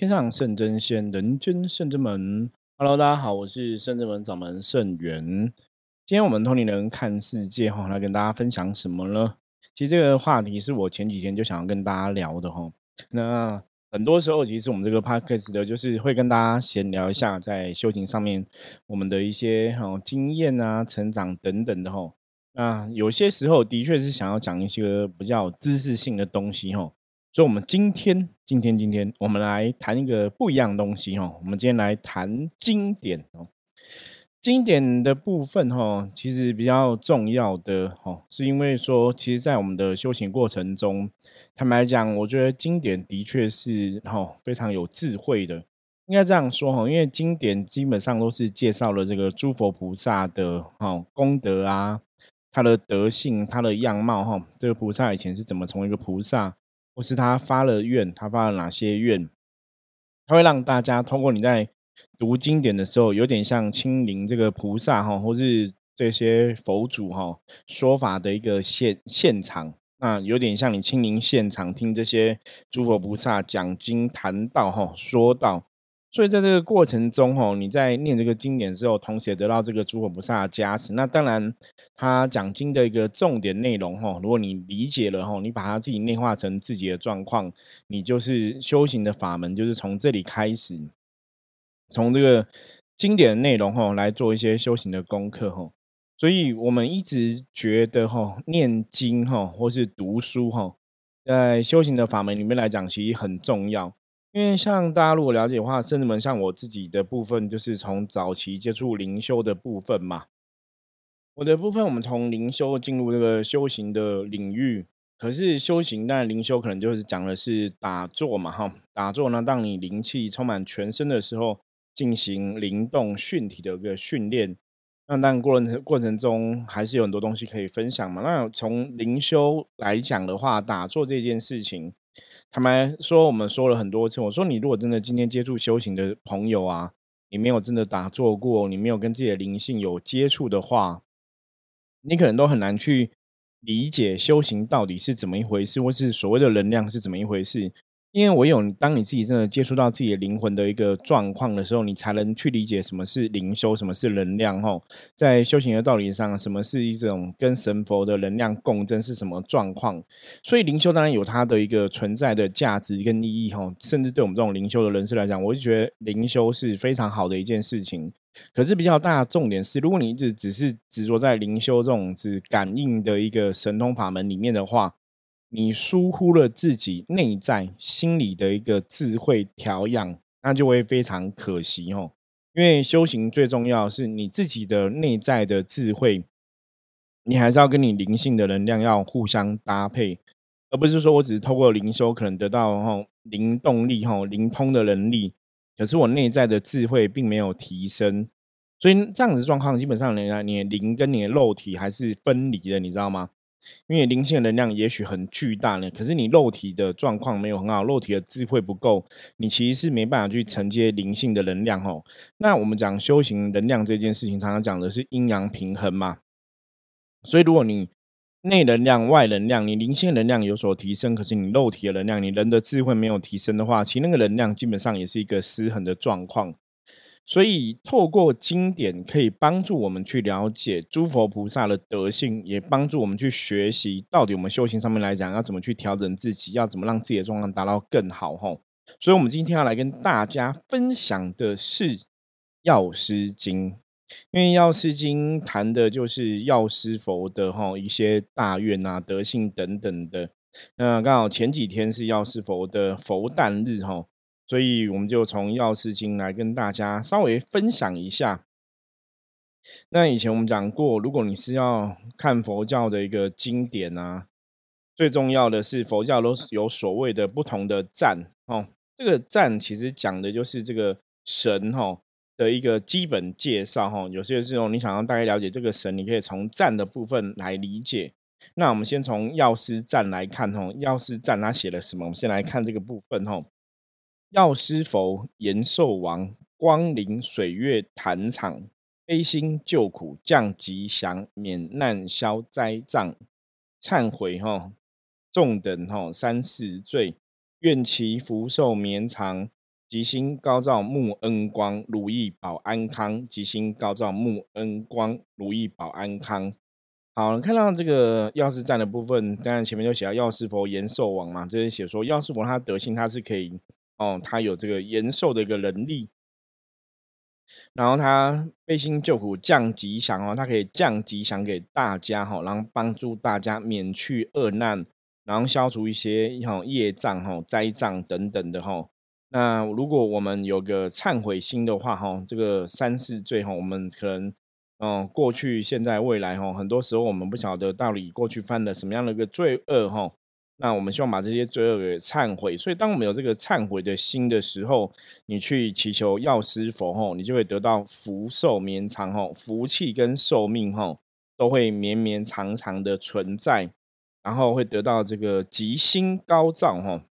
天上圣真仙，人间圣真门。Hello，大家好，我是圣真门掌门圣元。今天我们通灵人看世界哈，来跟大家分享什么呢？其实这个话题是我前几天就想要跟大家聊的哈。那很多时候，其实我们这个 podcast 的就是会跟大家闲聊一下在修行上面我们的一些哈经验啊、成长等等的哈。那有些时候的确是想要讲一些比较知识性的东西哈。所以，我们今天、今天、今天，我们来谈一个不一样的东西哈。我们今天来谈经典哦。经典的部分哈，其实比较重要的哈，是因为说，其实，在我们的修行过程中，坦白讲，我觉得经典的确是哈非常有智慧的。应该这样说哈，因为经典基本上都是介绍了这个诸佛菩萨的哈功德啊，他的德性、他的样貌哈。这个菩萨以前是怎么从一个菩萨？或是他发了愿，他发了哪些愿？他会让大家通过你在读经典的时候，有点像亲临这个菩萨哈，或是这些佛祖哈说法的一个现现场。那有点像你亲临现场听这些诸佛菩萨讲经谈道哈，说道。所以在这个过程中，吼，你在念这个经典之后，同时也得到这个诸佛菩萨的加持。那当然，他讲经的一个重点内容，吼，如果你理解了，吼，你把它自己内化成自己的状况，你就是修行的法门，就是从这里开始，从这个经典的内容，吼，来做一些修行的功课，吼。所以我们一直觉得，吼，念经，吼，或是读书，吼，在修行的法门里面来讲，其实很重要。因为像大家如果了解的话，甚至们像我自己的部分，就是从早期接触灵修的部分嘛。我的部分，我们从灵修进入这个修行的领域。可是修行，但灵修可能就是讲的是打坐嘛，哈，打坐呢，当你灵气充满全身的时候，进行灵动训体的一个训练。那但过程过程中，还是有很多东西可以分享嘛。那从灵修来讲的话，打坐这件事情。坦白说，我们说了很多次。我说，你如果真的今天接触修行的朋友啊，你没有真的打坐过，你没有跟自己的灵性有接触的话，你可能都很难去理解修行到底是怎么一回事，或是所谓的能量是怎么一回事。因为唯有当你自己真的接触到自己的灵魂的一个状况的时候，你才能去理解什么是灵修，什么是能量。吼，在修行的道理上，什么是一种跟神佛的能量共振是什么状况？所以灵修当然有它的一个存在的价值跟意义。吼，甚至对我们这种灵修的人士来讲，我就觉得灵修是非常好的一件事情。可是比较大的重点是，如果你一直只是执着在灵修这种只感应的一个神通法门里面的话，你疏忽了自己内在心理的一个智慧调养，那就会非常可惜哦。因为修行最重要是你自己的内在的智慧，你还是要跟你灵性的能量要互相搭配，而不是说我只是透过灵修可能得到哈灵动力哈灵通的能力，可是我内在的智慧并没有提升，所以这样子状况基本上，你你灵跟你的肉体还是分离的，你知道吗？因为灵性能量也许很巨大呢，可是你肉体的状况没有很好，肉体的智慧不够，你其实是没办法去承接灵性的能量哦。那我们讲修行能量这件事情，常常讲的是阴阳平衡嘛。所以如果你内能量、外能量，你灵性能量有所提升，可是你肉体的能量、你人的智慧没有提升的话，其实那个能量基本上也是一个失衡的状况。所以，透过经典可以帮助我们去了解诸佛菩萨的德性，也帮助我们去学习到底我们修行上面来讲要怎么去调整自己，要怎么让自己的状况达到更好。吼，所以，我们今天要来跟大家分享的是《药师经》，因为《药师经》谈的就是药师佛的哈一些大愿啊、德性等等的。那刚好前几天是药师佛的佛诞日，哈。所以我们就从药师经来跟大家稍微分享一下。那以前我们讲过，如果你是要看佛教的一个经典啊，最重要的是佛教都是有所谓的不同的赞哦。这个赞其实讲的就是这个神哈的一个基本介绍哈。有些时候你想要大概了解这个神，你可以从赞的部分来理解。那我们先从药师赞来看哈，药师赞他写了什么？我们先来看这个部分哦。药师佛延寿王光临水月坛场，悲心救苦降吉祥，免难消灾障，忏悔哈众等哈三世罪，愿其福寿绵长，吉星高照木恩光，如意保安康。吉星高照木恩光，如意保安康。好，看到这个药师站的部分，当然前面就写到药师佛延寿王嘛，这是写说药师佛他德性，他是可以哦，他有这个延寿的一个能力。然后他背心救苦降吉祥哦，他可以降吉祥给大家哈，然后帮助大家免去恶难，然后消除一些哈业障哈灾障等等的哈。那如果我们有个忏悔心的话，哈，这个三世罪哈，我们可能，嗯，过去、现在、未来哈，很多时候我们不晓得到底过去犯了什么样的一个罪恶哈。那我们希望把这些罪恶给忏悔，所以当我们有这个忏悔的心的时候，你去祈求药师佛哈，你就会得到福寿绵长哈，福气跟寿命哈都会绵绵长长的存在，然后会得到这个吉星高照哈。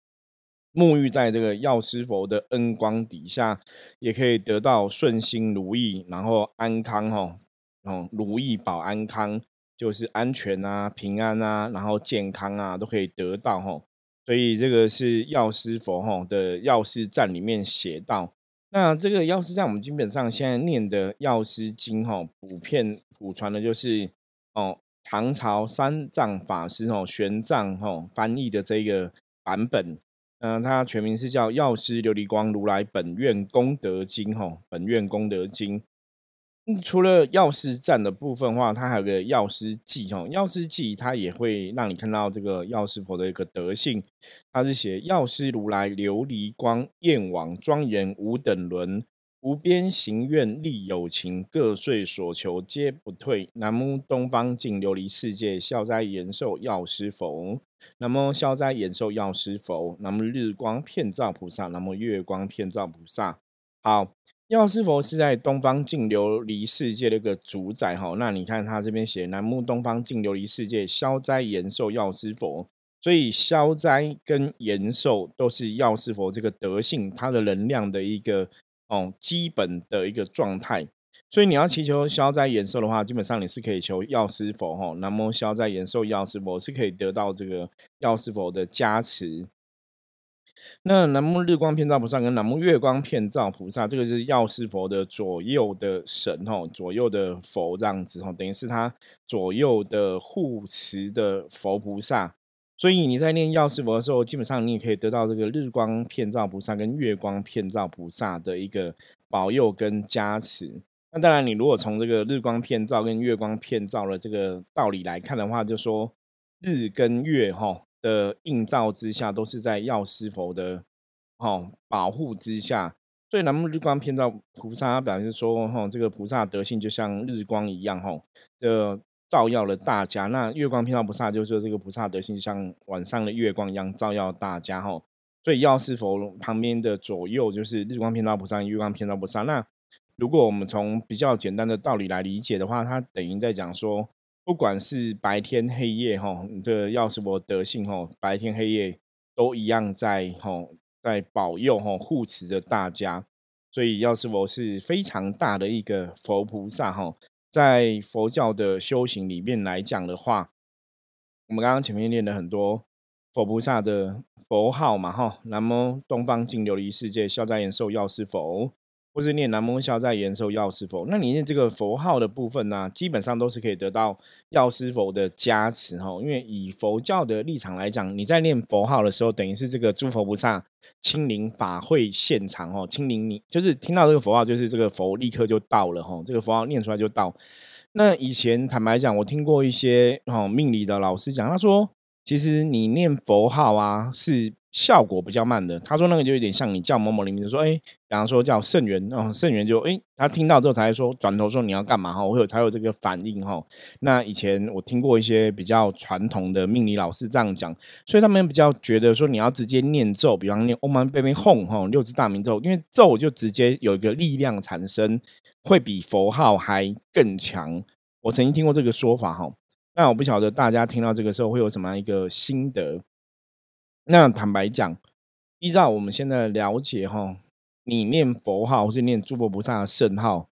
沐浴在这个药师佛的恩光底下，也可以得到顺心如意，然后安康哈，哦，如意保安康，就是安全啊、平安啊，然后健康啊，都可以得到哈。所以这个是药师佛哈的药师赞里面写到。那这个药师赞，我们基本上现在念的药师经哈，普遍普传的就是哦，唐朝三藏法师哦，玄奘哈翻译的这个版本。嗯，它全名是叫《药师琉璃光如来本愿功德经》哈，本愿功德经。除了药师赞的部分话，它还有个药师记哦，药师记它也会让你看到这个药师佛的一个德性。它是写药师如来琉璃光，焰网庄严无等伦。无边行愿力有情，各遂所求皆不退。南无东方净琉璃世界消灾延寿药师佛。南无消灾延寿药师佛。南无日光遍照菩萨。南无月光遍照菩萨。好，药师佛是在东方净琉璃世界的一个主宰哈。那你看他这边写南无东方净琉璃世界消灾延寿药师佛，所以消灾跟延寿都是药师佛这个德性，它的能量的一个。哦，基本的一个状态，所以你要祈求消灾延寿的话，基本上你是可以求药师佛哈，南无消灾延寿药师佛是可以得到这个药师佛的加持。那南无日光片照菩萨跟南无月光片照菩萨，这个是药师佛的左右的神吼，左右的佛这样子吼，等于是他左右的护持的佛菩萨。所以你在念药师佛的时候，基本上你也可以得到这个日光片照菩萨跟月光片照菩萨的一个保佑跟加持。那当然，你如果从这个日光片照跟月光片照的这个道理来看的话，就说日跟月哈的映照之下，都是在药师佛的哦保护之下。所以南无日光片照菩萨表示说，哈这个菩萨德性就像日光一样，哈的。照耀了大家，那月光偏照菩萨就是说这个菩萨德性，像晚上的月光一样照耀大家哈。所以药师佛旁边的左右就是日光偏照菩萨、月光偏照菩萨。那如果我们从比较简单的道理来理解的话，它等于在讲说，不管是白天黑夜哈，这个药师佛德性哈，白天黑夜都一样在哈，在保佑哈护持着大家。所以药师佛是非常大的一个佛菩萨哈。在佛教的修行里面来讲的话，我们刚刚前面念了很多佛菩萨的佛号嘛，哈，南无东方净琉璃世界消灾延寿药师佛。或是念南无消灾延寿药师佛，那你念这个佛号的部分呢，基本上都是可以得到药师佛的加持哈。因为以佛教的立场来讲，你在念佛号的时候，等于是这个诸佛菩萨亲临法会现场哦，亲临你就是听到这个佛号，就是这个佛立刻就到了哈。这个佛号念出来就到。那以前坦白讲，我听过一些哦命理的老师讲，他说其实你念佛号啊是。效果比较慢的，他说那个就有点像你叫某某的名字，说哎，比方说叫圣元哦，圣元就哎，他听到之后才说转头说你要干嘛哈，我有才有这个反应哈。那以前我听过一些比较传统的命理老师这样讲，所以他们比较觉得说你要直接念咒，比方念 Om m a n 哄哈六字大明咒，因为咒就直接有一个力量产生，会比佛号还更强。我曾经听过这个说法哈，那我不晓得大家听到这个时候会有什么样一个心得。那坦白讲，依照我们现在的了解哈，你念佛号或是念诸佛菩萨的圣号，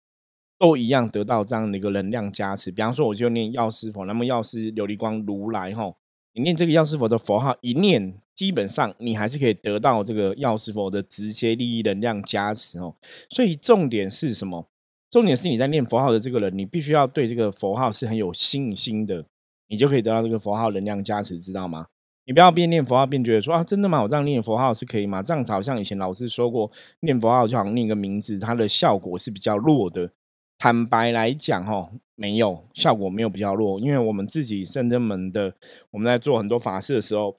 都一样得到这样的一个能量加持。比方说，我就念药师佛，那么药师琉璃光如来哈，你念这个药师佛的佛号一念，基本上你还是可以得到这个药师佛的直接利益能量加持哦。所以重点是什么？重点是你在念佛号的这个人，你必须要对这个佛号是很有信心的，你就可以得到这个佛号能量加持，知道吗？你不要边念佛号边觉得说啊，真的吗？我这样念佛号是可以吗？这样子好像以前老师说过，念佛号就好像念个名字，它的效果是比较弱的。坦白来讲，哈，没有效果，没有比较弱，因为我们自己圣真门的，我们在做很多法事的时候，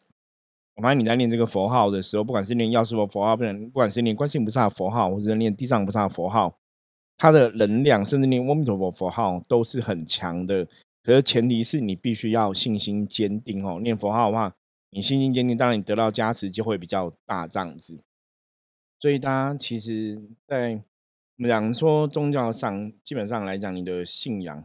我发现你在念这个佛号的时候，不管是念药师佛佛号，不能不管是念观世音菩萨佛号，或者念地藏菩萨佛号，它的能量，甚至念阿弥陀佛佛号都是很强的。可是前提是你必须要信心坚定哦，念佛号的话。你信心坚定，当然你得到加持就会比较大这样子。所以大家其实，在我们讲说宗教上，基本上来讲，你的信仰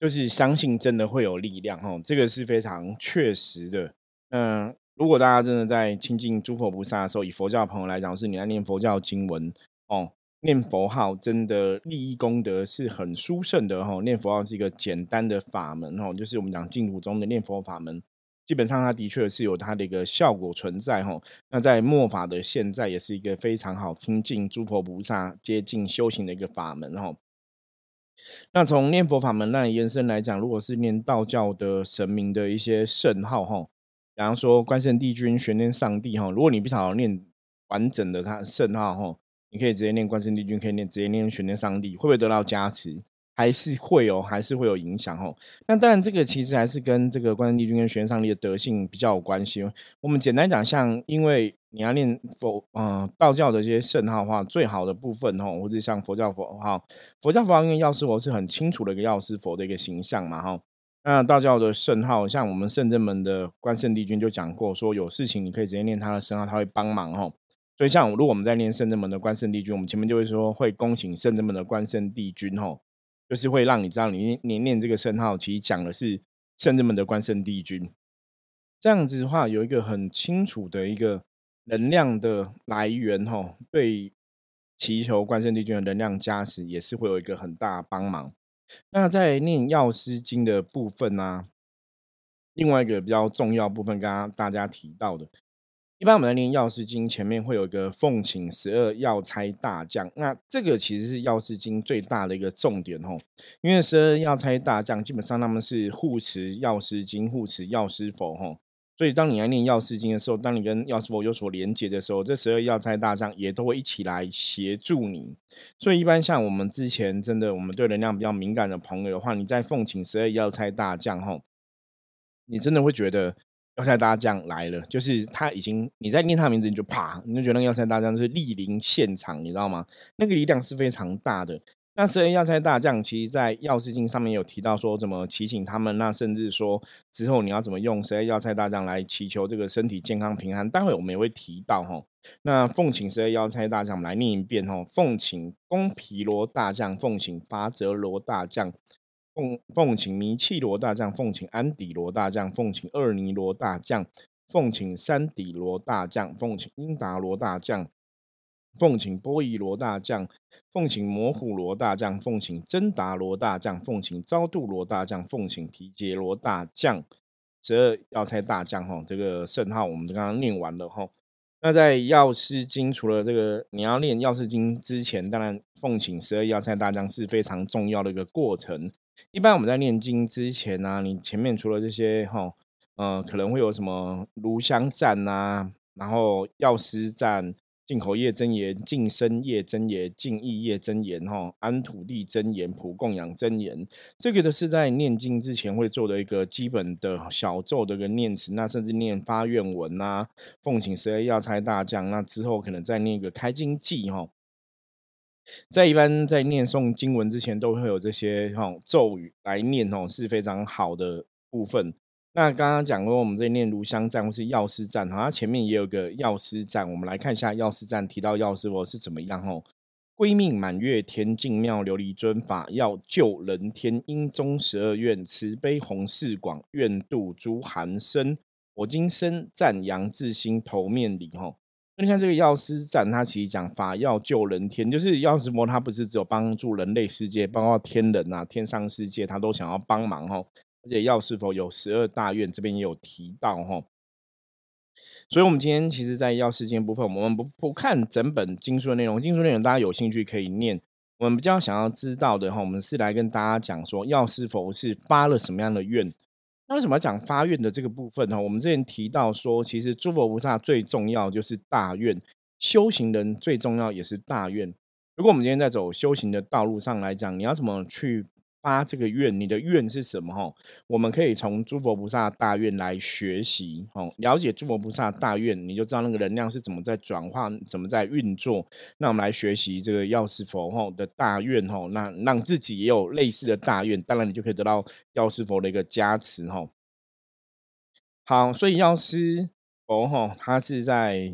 就是相信真的会有力量哦，这个是非常确实的。嗯，如果大家真的在亲近诸佛菩萨的时候，以佛教的朋友来讲，是你在念佛教经文哦，念佛号真的利益功德是很殊胜的哦。念佛号是一个简单的法门哦，就是我们讲净土中的念佛法门。基本上，它的确是有它的一个效果存在哈。那在末法的现在，也是一个非常好听近诸佛菩萨接近修行的一个法门哈。那从念佛法门那里延伸来讲，如果是念道教的神明的一些圣号哈，比方说关圣帝君、玄天上帝哈，如果你不想要念完整的他圣号哈，你可以直接念关圣帝君，可以念直接念玄天上帝，会不会得到加持？还是会有，还是会有影响哦。那当然，这个其实还是跟这个关圣帝君跟玄上帝的德性比较有关系。我们简单讲，像因为你要念佛，嗯，道教的这些圣号的话，最好的部分哦，或者像佛教佛号，佛教佛号因为药师佛是很清楚的一个药师佛的一个形象嘛，哈。那道教的圣号，像我们圣真门的关圣帝君就讲过，说有事情你可以直接念他的圣号，他会帮忙哦。所以像如果我们在念圣真门的关圣帝君，我们前面就会说会恭请圣真门的关圣帝君哦。就是会让你知道，你念念这个圣号，其实讲的是圣人们的关圣帝君。这样子的话，有一个很清楚的一个能量的来源，吼，对祈求关圣帝君的能量加持，也是会有一个很大帮忙。那在念药师经的部分呢，另外一个比较重要部分，刚刚大家提到的。一般我们在念药师经前面会有一个奉请十二药差大将，那这个其实是药师经最大的一个重点哦。因为十二药差大将基本上他们是护持药师经、护持药师佛吼，所以当你来念药师经的时候，当你跟药师佛有所连接的时候，这十二药差大将也都会一起来协助你。所以一般像我们之前真的我们对能量比较敏感的朋友的话，你在奉请十二药差大将吼，你真的会觉得。要塞大将来了，就是他已经你在念他名字，你就啪，你就觉得那个要塞大将是莅临现场，你知道吗？那个力量是非常大的。那十二要塞大将，其实在药师经上面有提到说怎么祈请他们，那甚至说之后你要怎么用十二要塞大将来祈求这个身体健康平安。待会我们也会提到哈。那奉请十二要塞大将，我们来念一遍哈。奉请公皮罗大将，奉请八泽罗大将。奉奉请弥契罗大将，奉请安底罗大将，奉请二尼罗大将，奉请三底罗大将，奉请英达罗大将，奉请波夷罗大将，奉请摩虎罗大将，奉请真达罗大将，奉请昭度罗大将，奉请提杰罗大将，十二药材大将哈，这个圣号我们刚刚念完了哈。那在药师经，除了这个你要念药师经之前，当然奉请十二药材大将是非常重要的一个过程。一般我们在念经之前呢，你前面除了这些哈，呃，可能会有什么炉香赞呐，然后药师赞、进口业真言、净身业真言、净意业真言、哈安土地真言、普供养真言，这个都是在念经之前会做的一个基本的小咒的一个念词，那甚至念发愿文呐，奉请十二药材大将，那之后可能再念一个开经记哈。在一般在念诵经文之前，都会有这些哈咒语来念哦，是非常好的部分。那刚刚讲过，我们这念炉香赞或是药师赞，它前面也有个药师赞，我们来看一下药师赞提到药师佛是怎么样哦。归命满月天，净妙琉璃尊，法要救人天，因中十二愿，慈悲宏誓广，愿度诸寒生。我今生赞扬自心头面礼吼。你看这个药师赞，他其实讲法要救人天，就是药师佛他不是只有帮助人类世界，包括天人啊、天上世界，他都想要帮忙哈。而且药师佛有十二大愿，这边也有提到哈。所以，我们今天其实，在药师经部分，我们不不看整本经书的内容，经书内容大家有兴趣可以念。我们比较想要知道的哈，我们是来跟大家讲说，药师佛是发了什么样的愿？那为什么要讲发愿的这个部分呢？我们之前提到说，其实诸佛菩萨最重要就是大愿，修行人最重要也是大愿。如果我们今天在走修行的道路上来讲，你要怎么去？发这个愿，你的愿是什么？哈，我们可以从诸佛菩萨大愿来学习，哦，了解诸佛菩萨大愿，你就知道那个能量是怎么在转化，怎么在运作。那我们来学习这个药师佛吼的大愿，吼，那让自己也有类似的大愿，当然你就可以得到药师佛的一个加持，吼。好，所以药师佛，吼，他是在。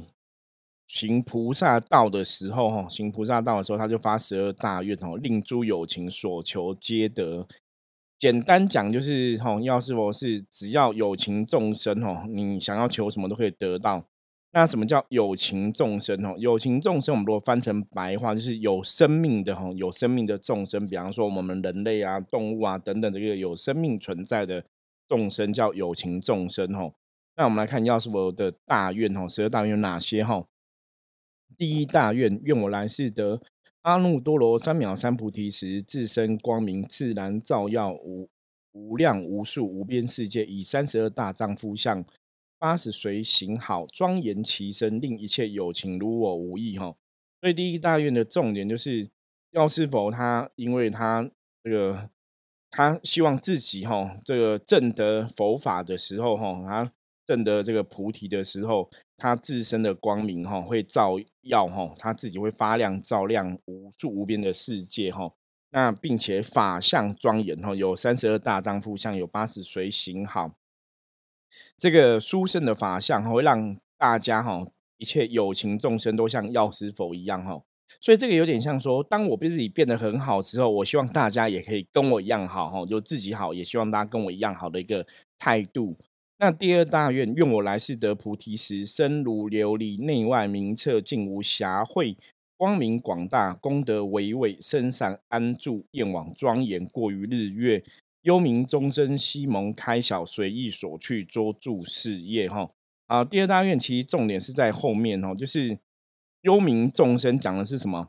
行菩萨道的时候，哈，行菩萨道的时候，他就发十二大愿，哦，令诸有情所求皆得。简单讲就是，哈，药师佛是只要有情众生，哈，你想要求什么都可以得到。那什么叫有情众生？哦，有情众生，我们如果翻成白话，就是有生命的，哈，有生命的众生。比方说，我们人类啊、动物啊等等，这个有生命存在的众生叫有情众生，哈。那我们来看药师佛的大愿，哈，十二大愿有哪些？哈。第一大愿，愿我来世得阿耨多罗三藐三菩提时，自身光明自然照耀无无量无数无边世界，以三十二大丈夫相，八十随行好，庄严其身，令一切有情如我无异。哈，所以第一大愿的重点就是，要是否他，因为他这个他希望自己哈，这个证得佛法的时候哈，他。证得这个菩提的时候，他自身的光明哈会照耀哈，他自己会发亮照亮无数无边的世界哈。那并且法相庄严哈，有三十二大丈夫相，有八十随行好。这个殊胜的法相会让大家哈一切有情众生都像药师佛一样哈。所以这个有点像说，当我自己变得很好之后，我希望大家也可以跟我一样好哈，就自己好，也希望大家跟我一样好的一个态度。那第二大愿，愿我来世得菩提时，身如琉璃，内外明澈，尽无瑕秽，光明广大，功德伟伟，身善安住，焰网庄严，过于日月。幽冥终身西蒙开晓，随意所去，捉住事业。哈，啊，第二大愿其实重点是在后面哦，就是幽冥众生讲的是什么？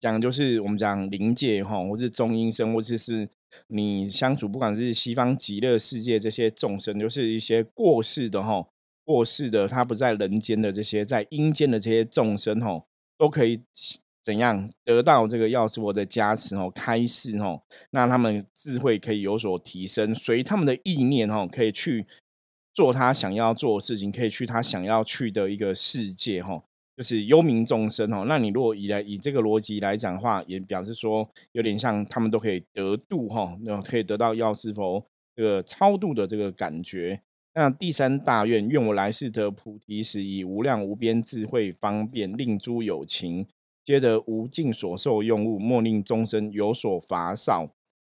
讲就是我们讲灵界哈，或是中阴身，或者是你相处，不管是西方极乐世界这些众生，就是一些过世的哈，过世的他不在人间的这些在阴间的这些众生哈，都可以怎样得到这个药师佛的加持哦，开示哦，那他们智慧可以有所提升，随他们的意念哦，可以去做他想要做的事情，可以去他想要去的一个世界哈。就是幽冥众生哦，那你如果以来以这个逻辑来讲的话，也表示说有点像他们都可以得度哈，那可以得到药师佛这个超度的这个感觉。那第三大愿，愿我来世得菩提时，以无量无边智慧方便，令诸有情皆得无尽所受用物，莫令众生有所乏少。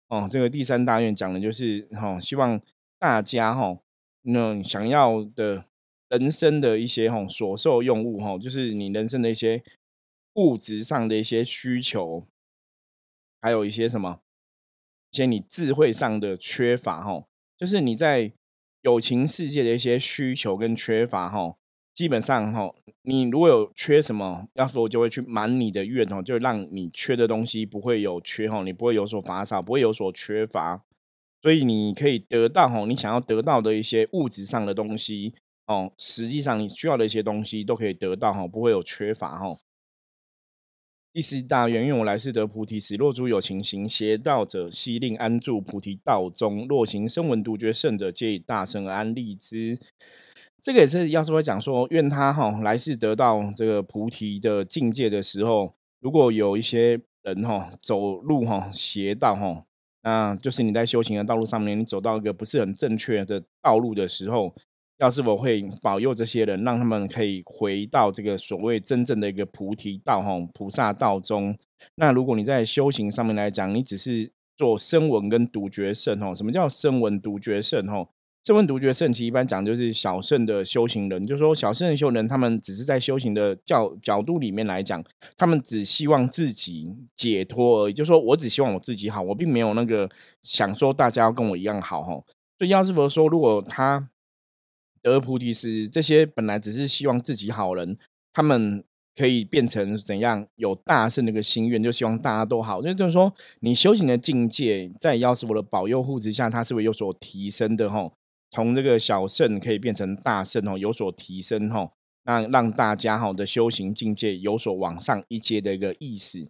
哦，这个第三大愿讲的就是哈，希望大家哈，那想要的。人生的一些吼所受用物吼，就是你人生的一些物质上的一些需求，还有一些什么，一些你智慧上的缺乏吼，就是你在友情世界的一些需求跟缺乏吼，基本上吼，你如果有缺什么，要说就会去满你的愿哦，就让你缺的东西不会有缺哈，你不会有所乏少，不会有所缺乏，所以你可以得到哈，你想要得到的一些物质上的东西。哦，实际上你需要的一些东西都可以得到哈，不会有缺乏哈。第四大愿，愿我来世得菩提时，若诸有情行邪道者，悉令安住菩提道中；若行声闻独觉圣者，皆以大圣而安立之。这个也是要说讲说，愿他哈来世得到这个菩提的境界的时候，如果有一些人哈走路哈邪道哈，那就是你在修行的道路上面，你走到一个不是很正确的道路的时候。要是我会保佑这些人，让他们可以回到这个所谓真正的一个菩提道哈，菩萨道中。那如果你在修行上面来讲，你只是做声闻跟独觉圣吼，什么叫声闻独觉圣吼？声闻独觉圣其一般讲就是小圣的修行人，就是说小圣的修人，他们只是在修行的角角度里面来讲，他们只希望自己解脱而已，就说我只希望我自己好，我并没有那个想说大家要跟我一样好哈。所以药师佛说，如果他得菩提时，这些本来只是希望自己好人，他们可以变成怎样？有大圣的一个心愿，就希望大家都好。那就是说，你修行的境界，在药师佛的保佑护持下，它是会有所提升的哈。从这个小圣可以变成大圣哦，有所提升哈。那让大家哈的修行境界有所往上一阶的一个意思。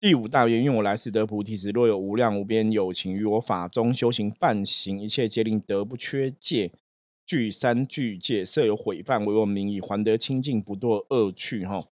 第五大愿，愿我来世得菩提时，若有无量无边有情于我法中修行犯行，一切皆令得不缺戒。具三具戒，设有毁犯，为我名以还得清净，不堕恶趣。哈，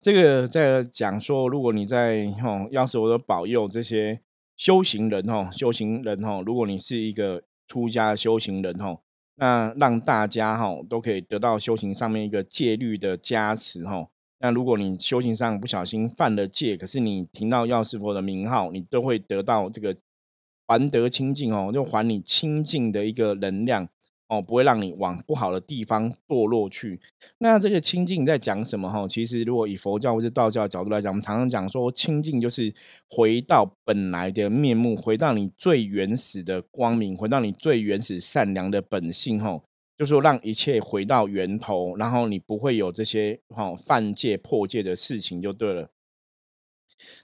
这个在讲说，如果你在哈，要是我的保佑这些修行人哈，修行人哈，如果你是一个出家修行人哈，那让大家哈都可以得到修行上面一个戒律的加持哈。那如果你修行上不小心犯了戒，可是你听到药师佛的名号，你都会得到这个。还得清净哦，就还你清净的一个能量哦，不会让你往不好的地方堕落去。那这个清净在讲什么哈？其实如果以佛教或者道教的角度来讲，我们常常讲说清净就是回到本来的面目，回到你最原始的光明，回到你最原始善良的本性哈。就说让一切回到源头，然后你不会有这些哈犯戒破戒的事情就对了。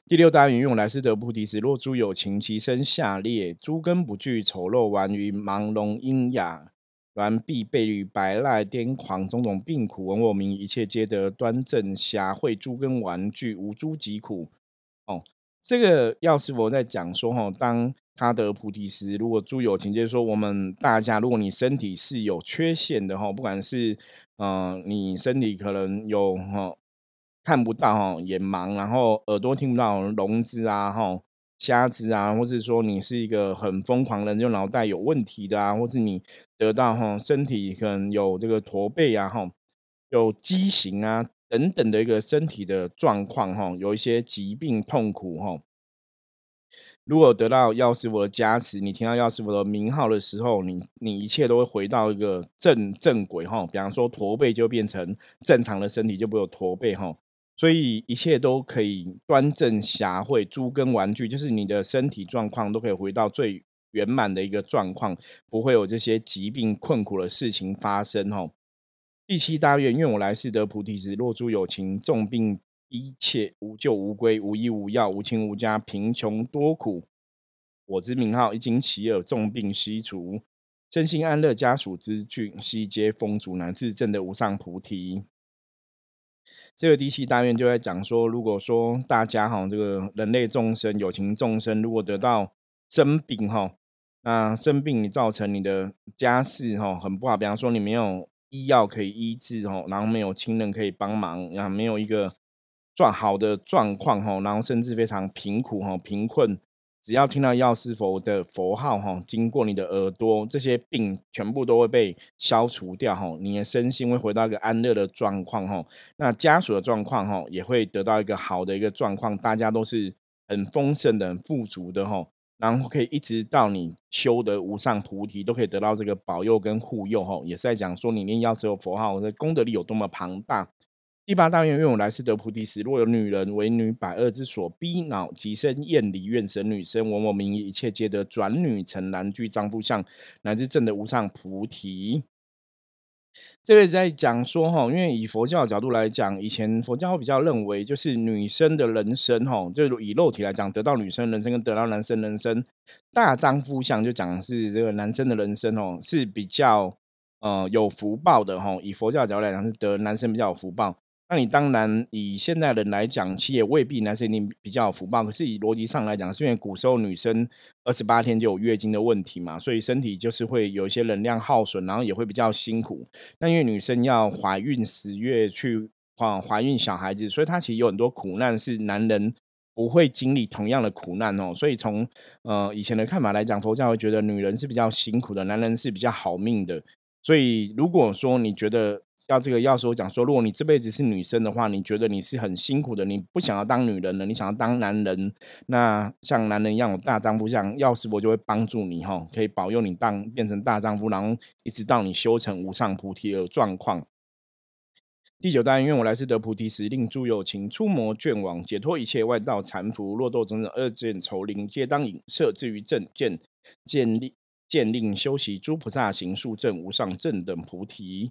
第六大愿，用来世得菩提时，若诸有情，其身下列，诸根不具，丑陋顽愚，盲聋喑哑，顽闭背驴，白赖癫狂，种种病苦，闻我名，一切皆得端正暇会，诸根顽具，无诸疾苦。哦，这个药师佛在讲说，哈，当他得菩提时，如果诸有情，就是说我们大家，如果你身体是有缺陷的，哈，不管是嗯，你身体可能有哈。看不到哈，眼盲，然后耳朵听不到聋子啊，哈，瞎子啊，或者说你是一个很疯狂的人，就脑袋有问题的啊，或是你得到哈身体可能有这个驼背啊，哈，有畸形啊等等的一个身体的状况哈，有一些疾病痛苦哈。如果得到药师佛的加持，你听到药师佛的名号的时候，你你一切都会回到一个正正轨哈。比方说驼背就变成正常的身体，就不会有驼背哈。所以一切都可以端正霞慧，诸根玩具，就是你的身体状况都可以回到最圆满的一个状况，不会有这些疾病困苦的事情发生。哈，第七大愿，愿我来世得菩提时，若诸有情重病一切无救无归，无医无药，无亲无家，贫穷多苦，我之名号一经其耳，重病悉除，身心安乐，家属之俊悉皆丰足，乃至证得无上菩提。这个第七大愿就在讲说，如果说大家哈，这个人类众生、有情众生，如果得到生病哈，那生病你造成你的家事哈很不好，比方说你没有医药可以医治哈，然后没有亲人可以帮忙，然后没有一个状好的状况哈，然后甚至非常贫苦哈、贫困。只要听到药师佛的佛号哈，经过你的耳朵，这些病全部都会被消除掉哈，你的身心会回到一个安乐的状况哈，那家属的状况哈也会得到一个好的一个状况，大家都是很丰盛的、很富足的哈，然后可以一直到你修得无上菩提，都可以得到这个保佑跟护佑哈，也是在讲说你念药师佛号的功德力有多么庞大。第八大愿，愿我来世得菩提时，若有女人为女百恶之所逼恼，即生厌离愿神女身，闻我名一切皆得转女成男，具丈夫相，乃至证得无上菩提。这位在讲说哈，因为以佛教的角度来讲，以前佛教比较认为，就是女生的人生哈，就以肉体来讲，得到女生人生跟得到男生人生，大丈夫相就讲是这个男生的人生哦，是比较呃有福报的哈。以佛教角度来讲，是得男生比较有福报。那你当然以现在人来讲，其实也未必男生一定比较有福报。可是以逻辑上来讲，是因为古时候女生二十八天就有月经的问题嘛，所以身体就是会有一些能量耗损，然后也会比较辛苦。那因为女生要怀孕十月去啊怀孕小孩子，所以她其实有很多苦难是男人不会经历同样的苦难哦。所以从呃以前的看法来讲，佛教会觉得女人是比较辛苦的，男人是比较好命的。所以如果说你觉得，要这个要说讲说，如果你这辈子是女生的话，你觉得你是很辛苦的，你不想要当女人了，你想要当男人，那像男人一样有大丈夫，像药师佛就会帮助你哈，可以保佑你当变成大丈夫，然后一直到你修成无上菩提的状况。第九单愿我来世得菩提时，令诸有情出魔眷往，解脱一切外道缠缚，落堕种种恶见愁灵，皆当引摄至于正见建立。建令修习诸菩萨行数正无上正等菩提。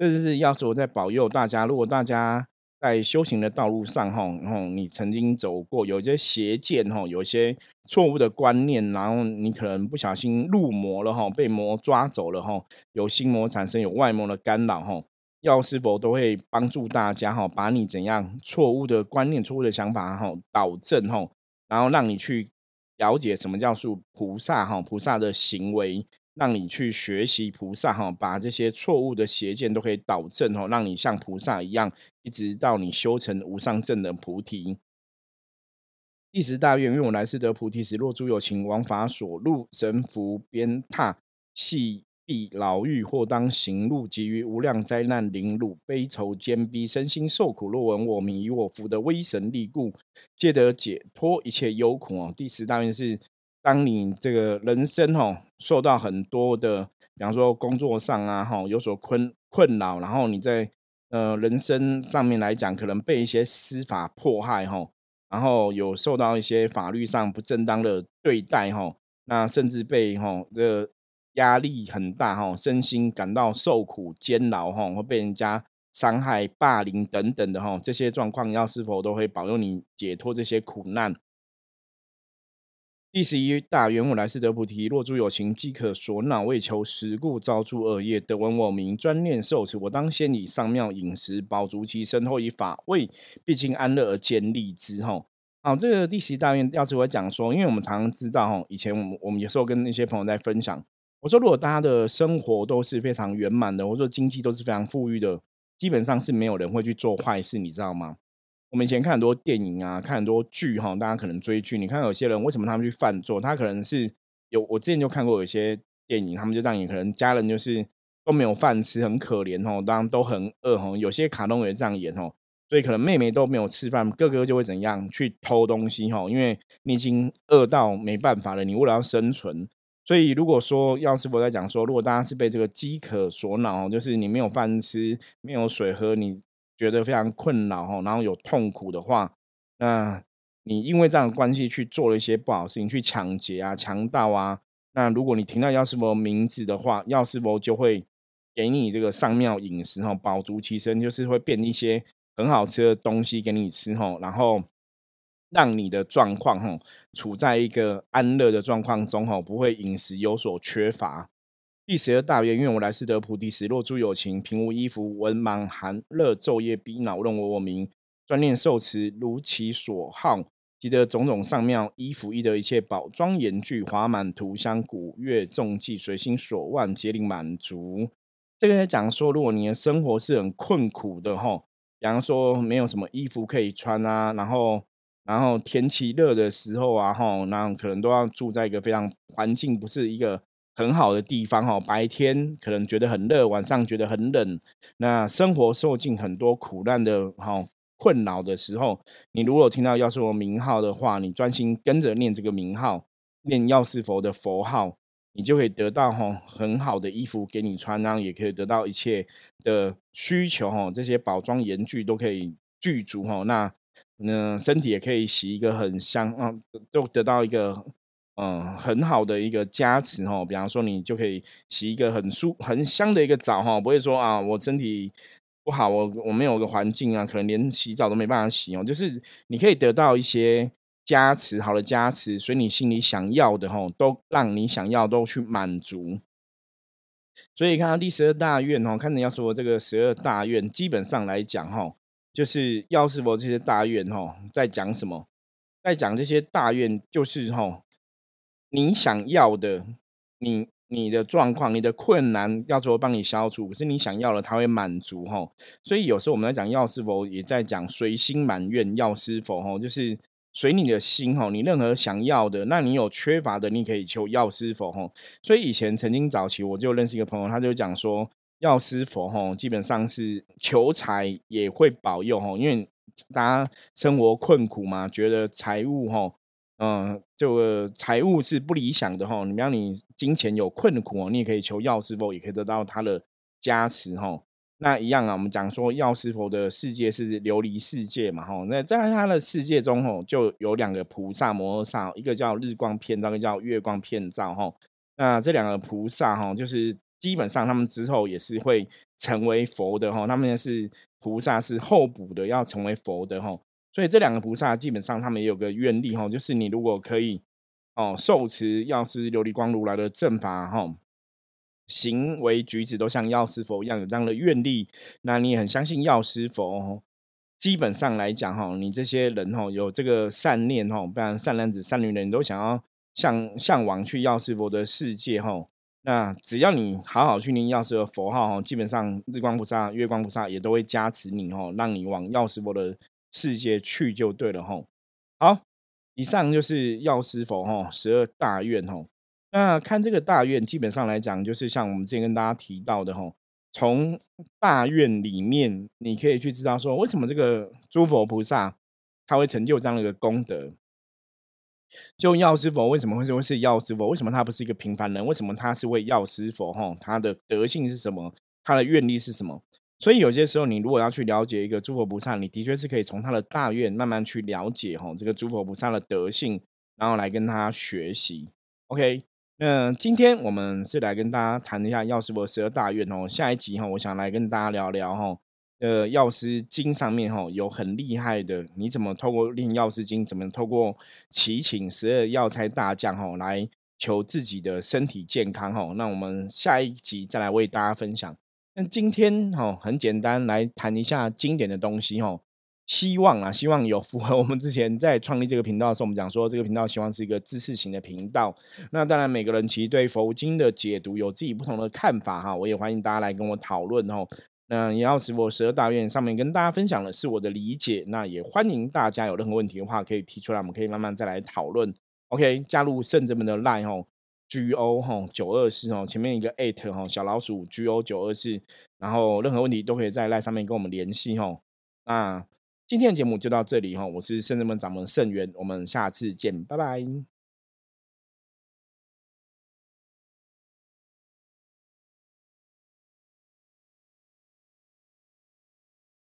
这就是要是我在保佑大家，如果大家在修行的道路上，哈，然后你曾经走过有一些邪见，哈，有一些错误的观念，然后你可能不小心入魔了，哈，被魔抓走了，哈，有心魔产生，有外魔的干扰，哈，药师佛都会帮助大家，哈，把你怎样错误的观念、错误的想法，哈，导正，哈，然后让你去了解什么叫做菩萨，哈，菩萨的行为。让你去学习菩萨哈，把这些错误的邪见都可以导正哦，让你像菩萨一样，一直到你修成无上正的菩提。第十大愿，愿我来世得菩提时，若诸有情王法所入，神福鞭挞，系地牢狱，或当行路，及于无量灾难凌辱，悲愁坚逼，身心受苦。若闻我名，以我福的威神力故，皆得解脱一切忧苦哦。第十大愿是。当你这个人生哈受到很多的，比方说工作上啊哈有所困困扰，然后你在呃人生上面来讲，可能被一些司法迫害哈，然后有受到一些法律上不正当的对待哈，那甚至被哈这压力很大哈，身心感到受苦煎熬哈，或被人家伤害霸凌等等的哈，这些状况要是否都会保佑你解脱这些苦难？第十一大愿我来世得菩提，若诸有情饥渴所恼，为求食故，遭诸恶业，得闻我名，专念受持，我当先以上妙饮食饱足其身，后以法味毕竟安乐而建立之。吼，好，这个第十一大愿要是我讲说，因为我们常常知道，吼，以前我们我们有时候跟那些朋友在分享，我说如果大家的生活都是非常圆满的，或者说经济都是非常富裕的，基本上是没有人会去做坏事，你知道吗？我们以前看很多电影啊，看很多剧哈，大家可能追剧。你看有些人为什么他们去犯错？他可能是有我之前就看过有些电影，他们就这样演，可能家人就是都没有饭吃，很可怜哦，当然都很饿哈。有些卡通也这样演哦，所以可能妹妹都没有吃饭，哥哥就会怎样去偷东西哈，因为你已经饿到没办法了，你为了要生存。所以如果说要是我在讲说，如果大家是被这个饥渴所恼，就是你没有饭吃，没有水喝，你。觉得非常困扰哈，然后有痛苦的话，那你因为这样的关系去做了一些不好事情，去抢劫啊、强盗啊，那如果你听到药师佛名字的话，药师佛就会给你这个上妙饮食哈，饱足其身，就是会变一些很好吃的东西给你吃哈，然后让你的状况哈处在一个安乐的状况中哈，不会饮食有所缺乏。第十二大愿，愿我来世得菩提时，若诸有情平无衣服，闻满寒热昼夜逼恼，认我我名，专念受持，如其所好，即得种种上妙衣服，亦得一切宝庄严具，华满图香，古乐众伎，随心所望，皆令满足。这个在讲说，如果你的生活是很困苦的哈，比方说没有什么衣服可以穿啊，然后然后天气热的时候啊，哈，那可能都要住在一个非常环境不是一个。很好的地方哈，白天可能觉得很热，晚上觉得很冷。那生活受尽很多苦难的哈困扰的时候，你如果听到药师佛名号的话，你专心跟着念这个名号，念药师佛的佛号，你就可以得到哈很好的衣服给你穿，然后也可以得到一切的需求哈，这些宝装严具都可以具足哈。那那身体也可以洗一个很香啊，都得到一个。嗯，很好的一个加持哈，比方说你就可以洗一个很舒很香的一个澡哈，不会说啊我身体不好，我我没有个环境啊，可能连洗澡都没办法洗哦。就是你可以得到一些加持，好的加持，所以你心里想要的哈，都让你想要都去满足。所以看到第十二大愿哦，看你要说这个十二大愿，基本上来讲哈，就是要是佛这些大愿哈，在讲什么？在讲这些大愿，就是哈。你想要的，你你的状况、你的困难，要说帮你消除，可是你想要了，他会满足哈。所以有时候我们在讲药师佛，也在讲随心满愿药师佛哈，就是随你的心哈，你任何想要的，那你有缺乏的，你可以求药师佛哈。所以以前曾经早期我就认识一个朋友，他就讲说，药师佛哈，基本上是求财也会保佑哈，因为大家生活困苦嘛，觉得财务哈。嗯，这个财务是不理想的哈。你让你金钱有困苦哦，你也可以求药师佛，也可以得到他的加持哈。那一样啊，我们讲说药师佛的世界是琉璃世界嘛哈。那在他的世界中吼，就有两个菩萨摩诃萨，一个叫日光片照，一个叫月光片照哈。那这两个菩萨哈，就是基本上他们之后也是会成为佛的哈，他们是菩萨是候补的，要成为佛的哈。所以这两个菩萨基本上他们也有个愿力哈，就是你如果可以哦受持药师琉璃光如来的正法哈，行为举止都像药师佛一样有这样的愿力，那你也很相信药师佛。基本上来讲哈，你这些人哈有这个善念哈，不然善男子善女人都想要向向往去药师佛的世界哈。那只要你好好去念药师佛号哈，基本上日光菩萨、月光菩萨也都会加持你哈，让你往药师佛的。世界去就对了吼，好，以上就是药师佛吼十二大愿吼。那看这个大愿，基本上来讲，就是像我们之前跟大家提到的吼，从大愿里面，你可以去知道说，为什么这个诸佛菩萨他会成就这样的一个功德。就药师佛为什么会说是药师佛？为什么他不是一个平凡人？为什么他是位药师佛？吼，他的德性是什么？他的愿力是什么？所以有些时候，你如果要去了解一个诸佛菩萨，你的确是可以从他的大愿慢慢去了解哈，这个诸佛菩萨的德性，然后来跟他学习。OK，那今天我们是来跟大家谈一下药师佛十二大愿哦。下一集哈，我想来跟大家聊聊哈，呃，药师经上面哈有很厉害的，你怎么透过练药师经，怎么透过祈请十二药材大将哈来求自己的身体健康哈。那我们下一集再来为大家分享。那今天哈很简单来谈一下经典的东西哈，希望啊希望有符合我们之前在创立这个频道的时候，我们讲说这个频道希望是一个知识型的频道。那当然每个人其实对佛经的解读有自己不同的看法哈，我也欢迎大家来跟我讨论哦。那也要是我十二大愿上面跟大家分享的是我的理解，那也欢迎大家有任何问题的话可以提出来，我们可以慢慢再来讨论。OK，加入圣者们的 line 哦。G O 哈九二四哦，前面一个 at 哈小老鼠 G O 九二四，然后任何问题都可以在赖上面跟我们联系哈。那今天的节目就到这里哈，我是圣人门掌门圣元，我们下次见，拜拜。